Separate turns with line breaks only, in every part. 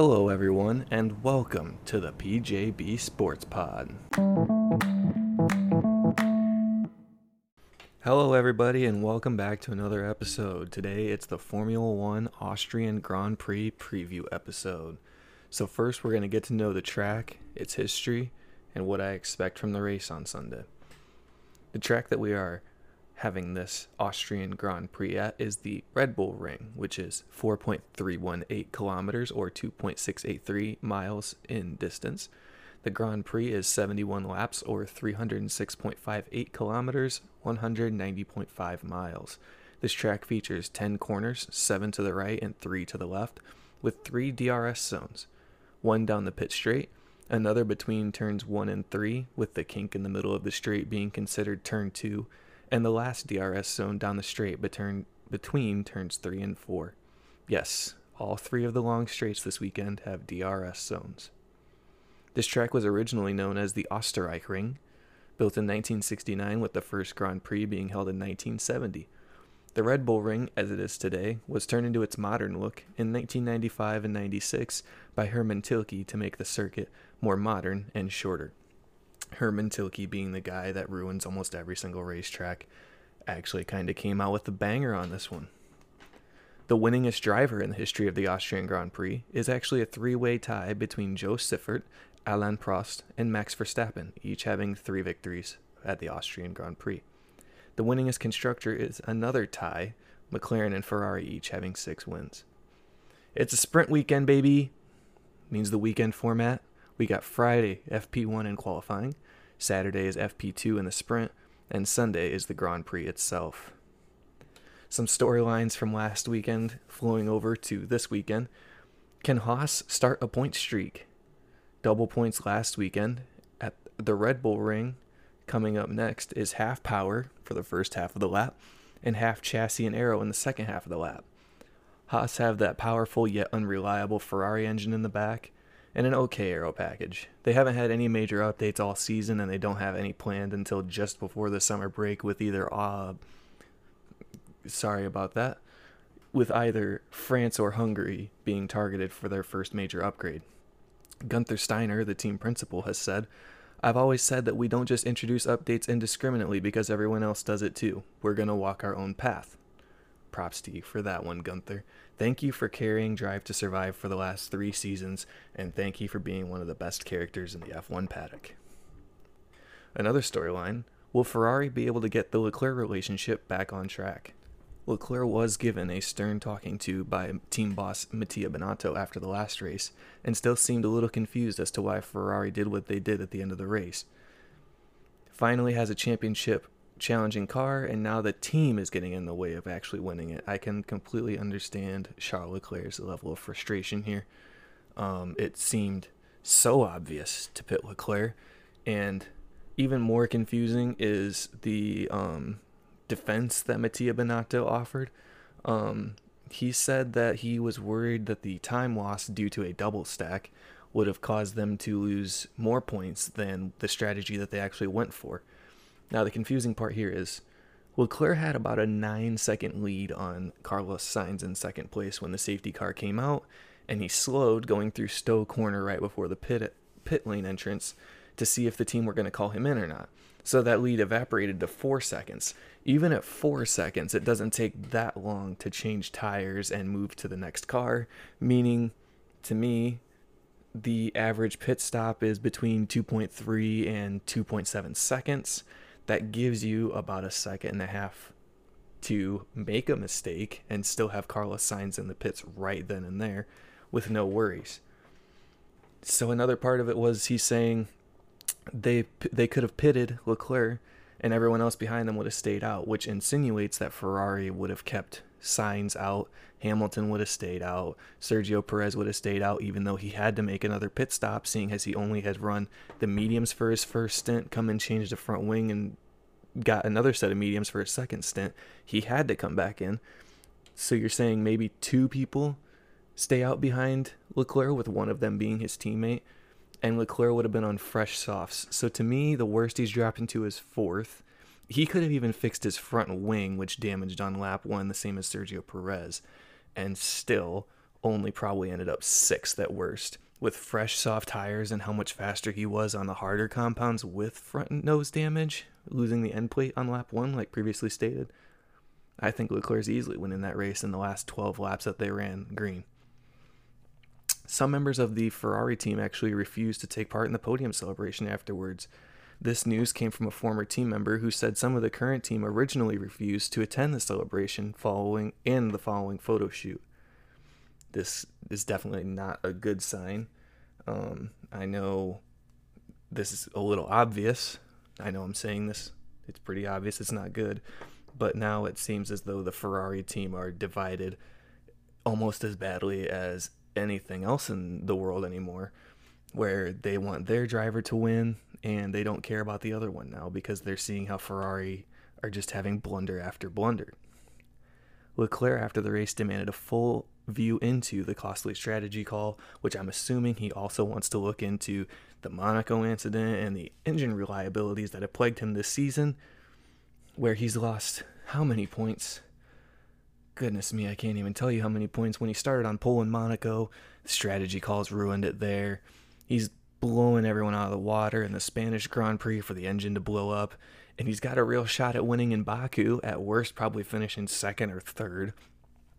Hello, everyone, and welcome to the PJB Sports Pod. Hello, everybody, and welcome back to another episode. Today it's the Formula One Austrian Grand Prix preview episode. So, first, we're going to get to know the track, its history, and what I expect from the race on Sunday. The track that we are having this Austrian Grand Prix at is the Red Bull Ring, which is 4.318 kilometers or 2.683 miles in distance. The Grand Prix is 71 laps or 306.58 kilometers, 190.5 miles. This track features 10 corners, 7 to the right and 3 to the left, with 3 DRS zones one down the pit straight, another between turns 1 and 3, with the kink in the middle of the straight being considered turn 2, and the last DRS zone down the straight between, between turns 3 and 4. Yes, all three of the long straights this weekend have DRS zones. This track was originally known as the Österreich Ring, built in 1969 with the first Grand Prix being held in 1970. The Red Bull Ring, as it is today, was turned into its modern look in 1995 and 96 by Hermann Tilke to make the circuit more modern and shorter. Hermann Tilke being the guy that ruins almost every single racetrack, actually kind of came out with the banger on this one. The winningest driver in the history of the Austrian Grand Prix is actually a three way tie between Jo Siffert, Alain Prost, and Max Verstappen, each having three victories at the Austrian Grand Prix. The winningest constructor is another tie, McLaren and Ferrari each having six wins. It's a sprint weekend, baby. Means the weekend format. We got Friday FP1 in qualifying, Saturday is FP2 in the sprint, and Sunday is the Grand Prix itself. Some storylines from last weekend flowing over to this weekend. Can Haas start a point streak? Double points last weekend at the Red Bull Ring. Coming up next is half power for the first half of the lap and half chassis and aero in the second half of the lap. Haas have that powerful yet unreliable Ferrari engine in the back, and an okay aero package. They haven't had any major updates all season, and they don't have any planned until just before the summer break, with either uh, sorry about that, with either France or Hungary being targeted for their first major upgrade. Gunther Steiner, the team principal, has said, I've always said that we don't just introduce updates indiscriminately because everyone else does it too. We're going to walk our own path. Props to you for that one, Gunther. Thank you for carrying Drive to Survive for the last three seasons, and thank you for being one of the best characters in the F1 paddock. Another storyline will Ferrari be able to get the Leclerc relationship back on track? Leclerc was given a stern talking to by team boss Mattia Binotto after the last race, and still seemed a little confused as to why Ferrari did what they did at the end of the race. Finally has a championship challenging car, and now the team is getting in the way of actually winning it. I can completely understand Charles Leclerc's level of frustration here. Um, it seemed so obvious to pit Leclerc, and even more confusing is the um, defense that Mattia Binotto offered. Um, he said that he was worried that the time loss due to a double stack would have caused them to lose more points than the strategy that they actually went for. Now, the confusing part here is Leclerc had about a nine second lead on Carlos Sainz in second place when the safety car came out, and he slowed going through Stowe Corner right before the pit, pit lane entrance to see if the team were going to call him in or not. So that lead evaporated to four seconds. Even at four seconds, it doesn't take that long to change tires and move to the next car, meaning to me, the average pit stop is between 2.3 and 2.7 seconds that gives you about a second and a half to make a mistake and still have Carlos Sainz in the pits right then and there with no worries. So another part of it was he's saying they they could have pitted Leclerc and everyone else behind them would have stayed out, which insinuates that Ferrari would have kept Sainz out, Hamilton would have stayed out, Sergio Perez would have stayed out, even though he had to make another pit stop, seeing as he only had run the mediums for his first stint, come and change the front wing, and got another set of mediums for his second stint. He had to come back in. So you're saying maybe two people stay out behind Leclerc, with one of them being his teammate, and Leclerc would have been on fresh softs. So to me, the worst he's dropped into is fourth he could have even fixed his front wing, which damaged on lap one, the same as Sergio Perez, and still only probably ended up sixth at worst. With fresh, soft tires and how much faster he was on the harder compounds with front nose damage, losing the end plate on lap one, like previously stated, I think Leclerc's easily winning that race in the last 12 laps that they ran green. Some members of the Ferrari team actually refused to take part in the podium celebration afterwards. This news came from a former team member who said some of the current team originally refused to attend the celebration following and the following photo shoot this is definitely not a good sign. Um, I know this is a little obvious. I know I'm saying this. It's pretty obvious it's not good. But now it seems as though the Ferrari team are divided almost as badly as anything else in the world anymore, where they want their driver to win and they don't care about the other one now because they're seeing how Ferrari are just having blunder after blunder. Leclerc, after the race, demanded a full view into the costly strategy call, which I'm assuming he also wants to look into the Monaco incident and the engine reliabilities that have plagued him this season, where he's lost how many points? Goodness me, I can't even tell you how many points. When he started on pole in Monaco, the strategy calls ruined it there. He's blowing everyone out of the water in the Spanish Grand Prix for the engine to blow up. And he's got a real shot at winning in Baku, at worst, probably finishing second or third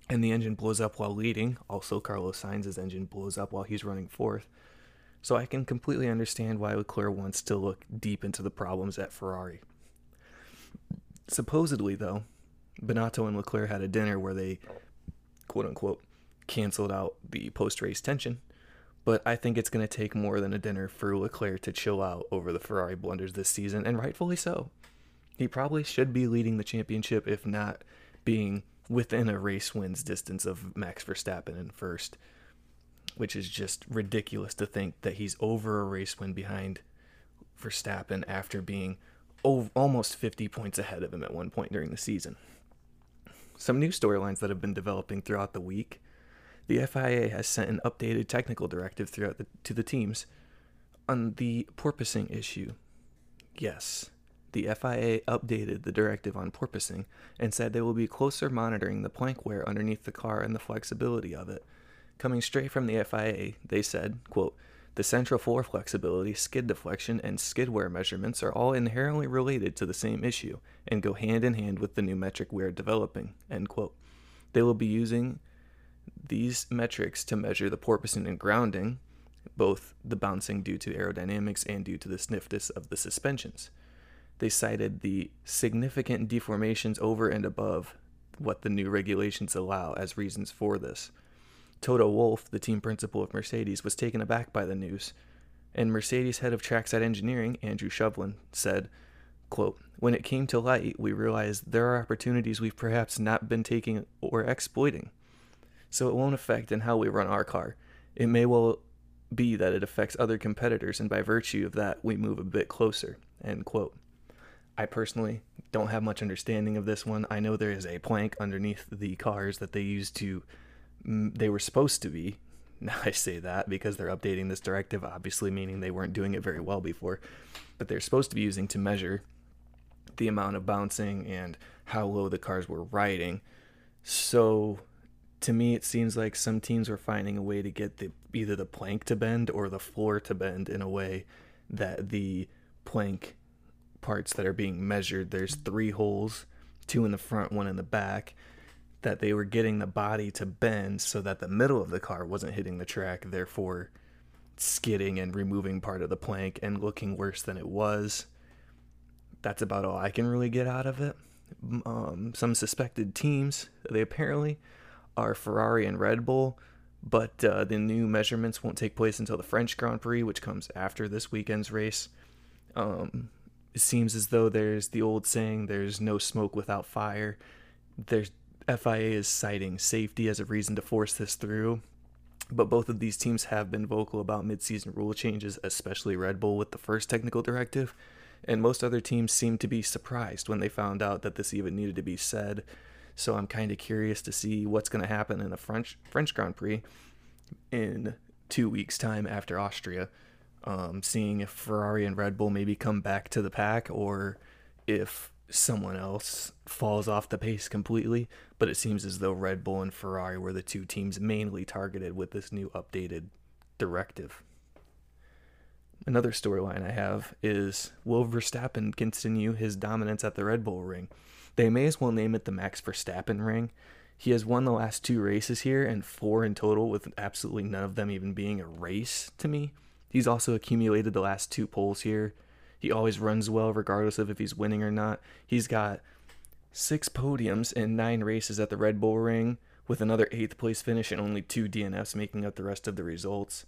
and the engine blows up while leading. Also, Carlos Sainz's engine blows up while he's running fourth. So I can completely understand why Leclerc wants to look deep into the problems at Ferrari. Supposedly, though, Binotto and Leclerc had a dinner where they, quote unquote, canceled out the post race tension. But I think it's going to take more than a dinner for Leclerc to chill out over the Ferrari blunders this season, and rightfully so. He probably should be leading the championship, if not being within a race wins distance of Max Verstappen in first, which is just ridiculous to think that he's over a race win behind Verstappen after being almost 50 points ahead of him at one point during the season. Some new storylines that have been developing throughout the week. The FIA has sent an updated technical directive throughout the, to the teams on the porpoising issue. Yes, the FIA updated the directive on porpoising and said they will be closer monitoring the plank wear underneath the car and the flexibility of it. Coming straight from the FIA, they said, quote, the central floor flexibility, skid deflection, and skid wear measurements are all inherently related to the same issue and go hand in hand with the new metric we are developing. End quote. They will be using these metrics to measure the porpoising and grounding, both the bouncing due to aerodynamics and due to the stiffness of the suspensions they cited the significant deformations over and above what the new regulations allow as reasons for this. Toto Wolff, the team principal of Mercedes, was taken aback by the news, and Mercedes head of trackside engineering, Andrew Shovlin, said, quote, When it came to light, we realized there are opportunities we've perhaps not been taking or exploiting. So it won't affect in how we run our car. It may well be that it affects other competitors, and by virtue of that, we move a bit closer. End quote. I personally don't have much understanding of this one. I know there is a plank underneath the cars that they used to, mm, they were supposed to be. Now I say that because they're updating this directive, obviously, meaning they weren't doing it very well before. But they're supposed to be using to measure the amount of bouncing and how low the cars were riding. So to me, it seems like some teams were finding a way to get the either the plank to bend or the floor to bend in a way that the plank parts that are being measured. There's three holes, two in the front, one in the back, that they were getting the body to bend so that the middle of the car wasn't hitting the track, therefore skidding and removing part of the plank and looking worse than it was. That's about all I can really get out of it. Um, some suspected teams, they apparently are Ferrari and Red Bull, but uh, the new measurements won't take place until the French Grand Prix, which comes after this weekend's race. Um, it seems as though there's the old saying there's no smoke without fire. There's FIA is citing safety as a reason to force this through. But both of these teams have been vocal about midseason rule changes, especially Red Bull with the first technical directive. And most other teams seem to be surprised when they found out that this even needed to be said. So I'm kind of curious to see what's going to happen in the French French Grand Prix in two weeks' time after Austria um, seeing if Ferrari and Red Bull maybe come back to the pack or if someone else falls off the pace completely, but it seems as though Red Bull and Ferrari were the two teams mainly targeted with this new updated directive. Another storyline I have is will Verstappen continue his dominance at the Red Bull ring? They may as well name it the Max Verstappen ring. He has won the last two races here and four in total, with absolutely none of them even being a race to me. He's also accumulated the last two poles here he always runs well, regardless of if he's winning or not. He's got six podiums and nine races at the Red Bull Ring, with another eighth place finish and only two DNFs making up the rest of the results.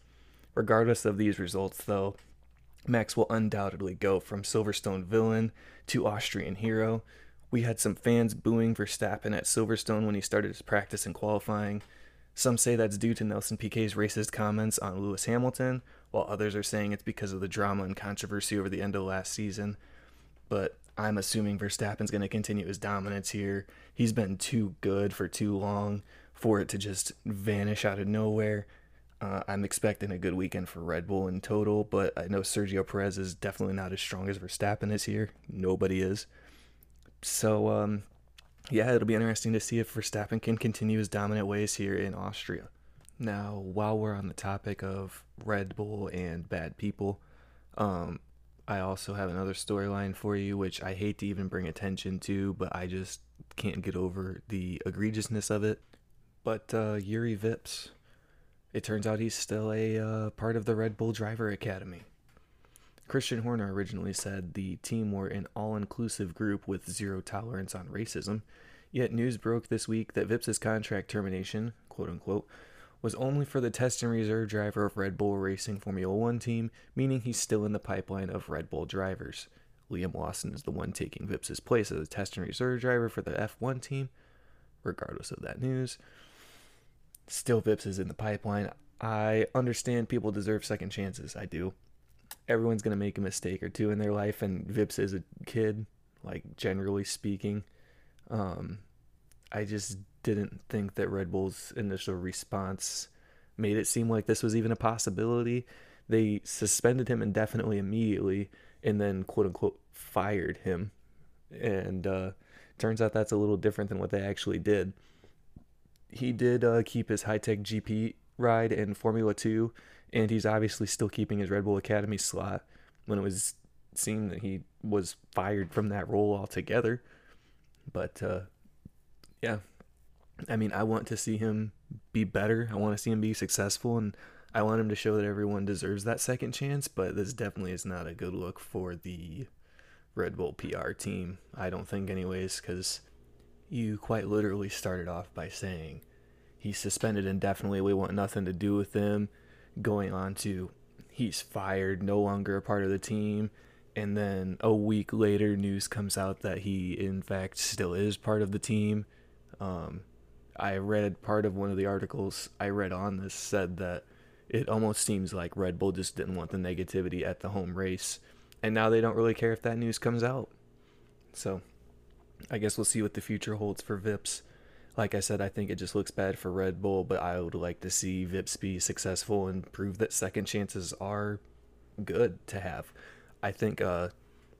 Regardless of these results, though, Max will undoubtedly go from Silverstone villain to Austrian hero. We had some fans booing Verstappen at Silverstone when he started his practice and qualifying. Some say that's due to Nelson Piquet's racist comments on Lewis Hamilton, while others are saying it's because of the drama and controversy over the end of last season. But I'm assuming Verstappen's going to continue his dominance here. He's been too good for too long for it to just vanish out of nowhere. Uh, I'm expecting a good weekend for Red Bull in total, but I know Sergio Perez is definitely not as strong as Verstappen is here. Nobody is. So, um, yeah, it'll be interesting to see if Verstappen can continue his dominant ways here in Austria. Now, while we're on the topic of Red Bull and bad people, um, I also have another storyline for you, which I hate to even bring attention to, but I just can't get over the egregiousness of it. But uh, Jüri Vips, it turns out he's still a uh, part of the Red Bull Driver Academy. Christian Horner originally said the team were an all inclusive group with zero tolerance on racism, yet news broke this week that Vips' contract termination, quote unquote, was only for the test and reserve driver of Red Bull Racing Formula One team, meaning he's still in the pipeline of Red Bull drivers. Liam Lawson is the one taking Vips' place as a test and reserve driver for the F1 team, regardless of that news. Still, Vips is in the pipeline. I understand people deserve second chances. I do. Everyone's to make a mistake or two in their life, and Vips is a kid, like, generally speaking. Um, I just didn't think that Red Bull's initial response made it seem like this was even a possibility. They suspended him indefinitely immediately and then quote unquote fired him. And uh, turns out that's a little different than what they actually did. He did uh, keep his Hitech GP ride in Formula 2, and he's obviously still keeping his Red Bull Academy slot when it was seen that he was fired from that role altogether. But uh, yeah, I mean, I want to see him be better. I want to see him be successful, and I want him to show that everyone deserves that second chance. But this definitely is not a good look for the Red Bull PR team. I don't think, anyways, because you quite literally started off by saying he's suspended indefinitely. We want nothing to do with him. Going on to he's fired, no longer a part of the team. And then a week later, news comes out that he, in fact, still is part of the team. Um, I read part of one of the articles I read on this said that it almost seems like Red Bull just didn't want the negativity at the home race, and now they don't really care if that news comes out. So, I guess we'll see what the future holds for Vips. Like I said, I think it just looks bad for Red Bull, but I would like to see Vips be successful and prove that second chances are good to have. I think uh,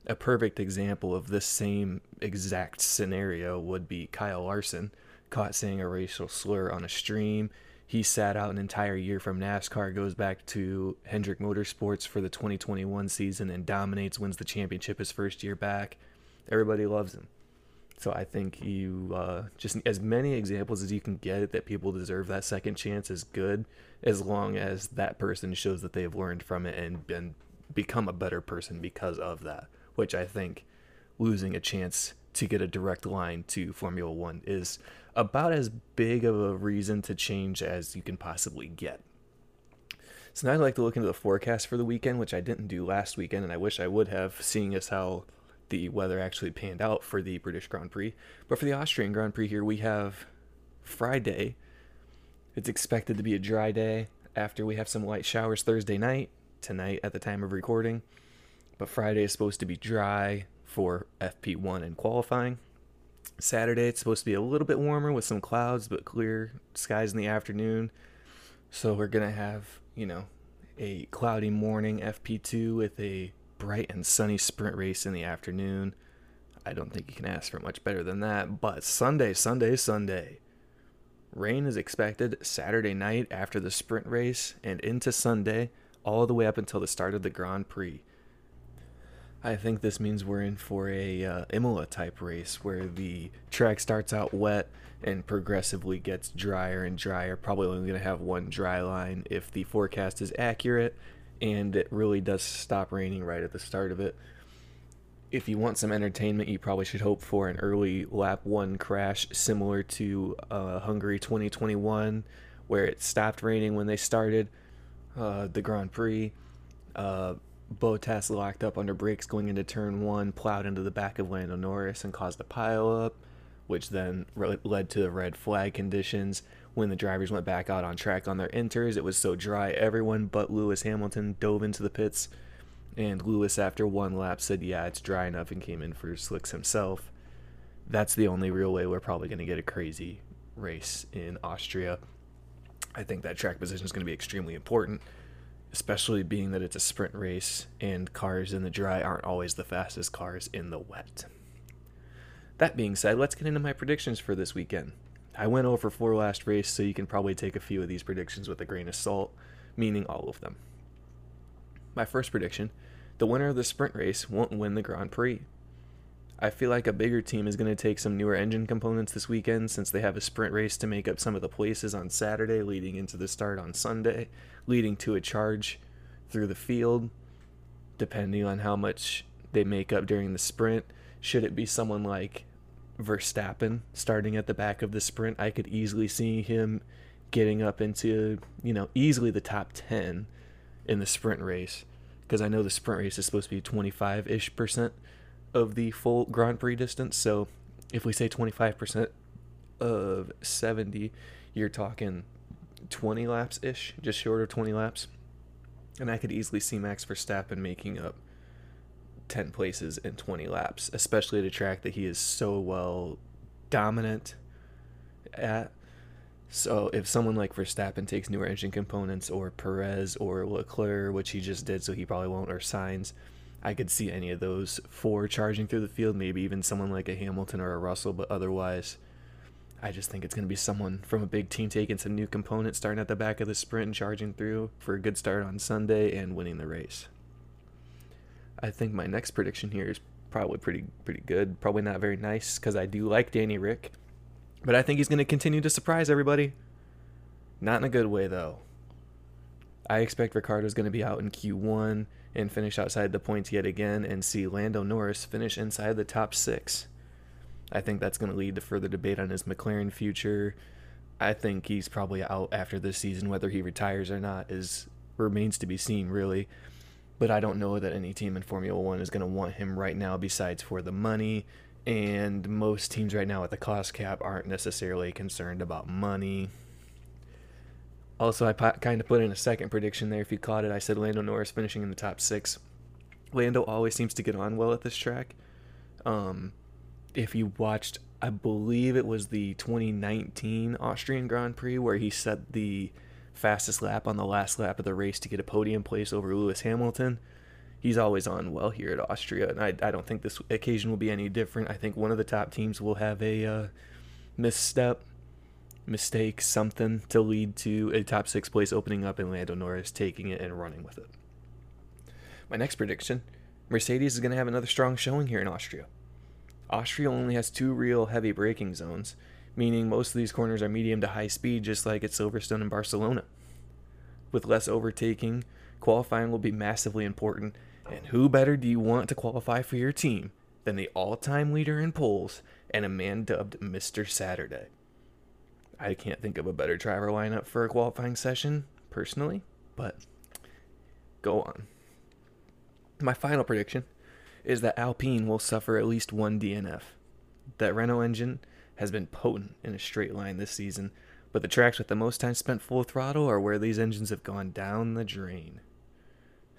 a perfect example of this same exact scenario would be Kyle Larson caught saying a racial slur on a stream. He sat out an entire year from NASCAR, goes back to Hendrick Motorsports for the 2021 season and dominates, wins the championship his first year back. Everybody loves him. So I think you uh, just as many examples as you can get that people deserve that second chance is good, as long as that person shows that they've learned from it and been become a better person because of that. Which I think losing a chance to get a direct line to Formula One is about as big of a reason to change as you can possibly get. So now I'd like to look into the forecast for the weekend, which I didn't do last weekend, and I wish I would have, seeing as how the weather actually panned out for the British Grand Prix. But for the Austrian Grand Prix here, we have Friday. It's expected to be a dry day after we have some light showers Thursday night, tonight at the time of recording. But Friday is supposed to be dry for FP1 and qualifying. Saturday, it's supposed to be a little bit warmer with some clouds, but clear skies in the afternoon. So we're going to have, you know, a cloudy morning FP2 with a bright and sunny sprint race in the afternoon. I don't think you can ask for much better than that. But Sunday, Sunday, Sunday. Rain is expected Saturday night after the sprint race and into Sunday, all the way up until the start of the Grand Prix. I think this means we're in for a uh, Imola type race where the track starts out wet and progressively gets drier and drier. Probably only going to have one dry line if the forecast is accurate and it really does stop raining right at the start of it. If you want some entertainment, you probably should hope for an early lap one crash similar to uh, Hungary 2021, where it stopped raining when they started uh, the Grand Prix. Uh, Bottas locked up under brakes going into turn one, plowed into the back of Lando Norris and caused a pileup, which then re- led to the red flag conditions. When the drivers went back out on track on their inters, it was so dry, everyone but Lewis Hamilton dove into the pits. And Lewis, after one lap, said, Yeah, it's dry enough, and came in for slicks himself. That's the only real way we're probably going to get a crazy race in Austria. I think that track position is going to be extremely important especially being that it's a sprint race and cars in the dry aren't always the fastest cars in the wet. That being said, let's get into my predictions for this weekend. I went over four last race, so you can probably take a few of these predictions with a grain of salt, meaning all of them. My first prediction the winner of the sprint race won't win the Grand Prix. I feel like a bigger team is going to take some newer engine components this weekend since they have a sprint race to make up some of the places on Saturday leading into the start on Sunday, leading to a charge through the field, depending on how much they make up during the sprint. Should it be someone like Verstappen starting at the back of the sprint, I could easily see him getting up into, you know, easily the top 10 in the sprint race because I know the sprint race is supposed to be 25 ish percent of the full Grand Prix distance. So if we say 25% of 70, you're talking 20 laps ish, just short of 20 laps. And I could easily see Max Verstappen making up 10 places in 20 laps, especially at a track that he is so well dominant at. So if someone like Verstappen takes newer engine components, or Perez or Leclerc, which he just did, so he probably won't, or Sainz, I could see any of those four charging through the field, maybe even someone like a Hamilton or a Russell, but otherwise, I just think it's going to be someone from a big team taking some new components, starting at the back of the sprint and charging through for a good start on Sunday and winning the race. I think my next prediction here is probably pretty pretty good. Probably not very nice because I do like Danny Ric, but I think he's going to continue to surprise everybody. Not in a good way though. I expect Ricciardo's going to be out in Q1 and finish outside the points yet again and see Lando Norris finish inside the top six. I think that's going to lead to further debate on his McLaren future. I think he's probably out after this season. Whether he retires or not is remains to be seen, really. But I don't know that any team in Formula One is going to want him right now, besides for the money. And most teams right now at the cost cap aren't necessarily concerned about money. Also, I kind of put in a second prediction there. If you caught it, I said Lando Norris finishing in the top six. Lando always seems to get on well at this track. Um, if you watched, I believe it was the 2019 Austrian Grand Prix where he set the fastest lap on the last lap of the race to get a podium place over Lewis Hamilton. He's always on well here at Austria, and I, I don't think this occasion will be any different. I think one of the top teams will have a uh, misstep mistake, something to lead to a top six place opening up and Lando Norris taking it and running with it. My next prediction Mercedes is going to have another strong showing here in Austria. Austria only has two real heavy braking zones, meaning most of these corners are medium to high speed, just like at Silverstone and Barcelona. With less overtaking, qualifying will be massively important, and who better do you want to qualify for your team than the all time leader in poles and a man dubbed Mr. Saturday? I can't think of a better driver lineup for a qualifying session, personally, but go on. My final prediction is that Alpine will suffer at least one DNF. That Renault engine has been potent in a straight line this season, but the tracks with the most time spent full throttle are where these engines have gone down the drain.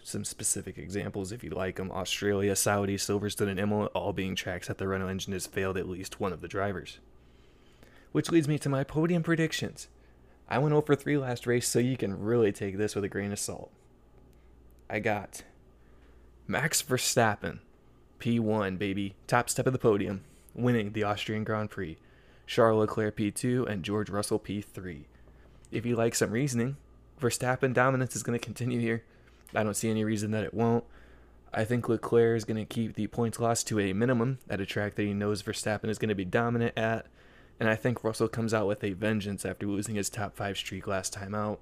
Some specific examples, if you like them Australia, Saudi, Silverstone, and Imola, all being tracks that the Renault engine has failed at least one of the drivers. Which leads me to my podium predictions. I went over 3 last race, so you can really take this with a grain of salt. I got Max Verstappen P1, baby. Top step of the podium, winning the Austrian Grand Prix. Charles Leclerc P2 and George Russell P3. If you like some reasoning, Verstappen dominance is going to continue here. I don't see any reason that it won't. I think Leclerc is going to keep the points loss to a minimum at a track that he knows Verstappen is going to be dominant at. And I think Russell comes out with a vengeance after losing his top five streak last time out.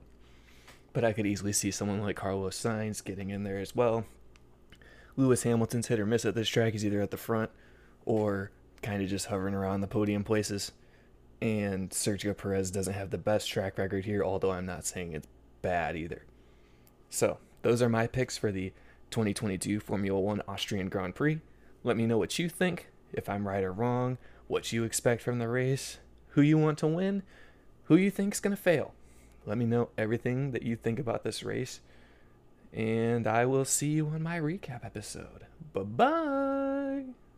But I could easily see someone like Carlos Sainz getting in there as well. Lewis Hamilton's hit or miss at this track. He's either at the front or kind of just hovering around the podium places. And Sergio Perez doesn't have the best track record here, although I'm not saying it's bad either. So, those are my picks for the 2022 Formula One Austrian Grand Prix. Let me know what you think, if I'm right or wrong, what you expect from the race, who you want to win, who you think's going to fail. Let me know everything that you think about this race, and I will see you on my recap episode. Bye bye.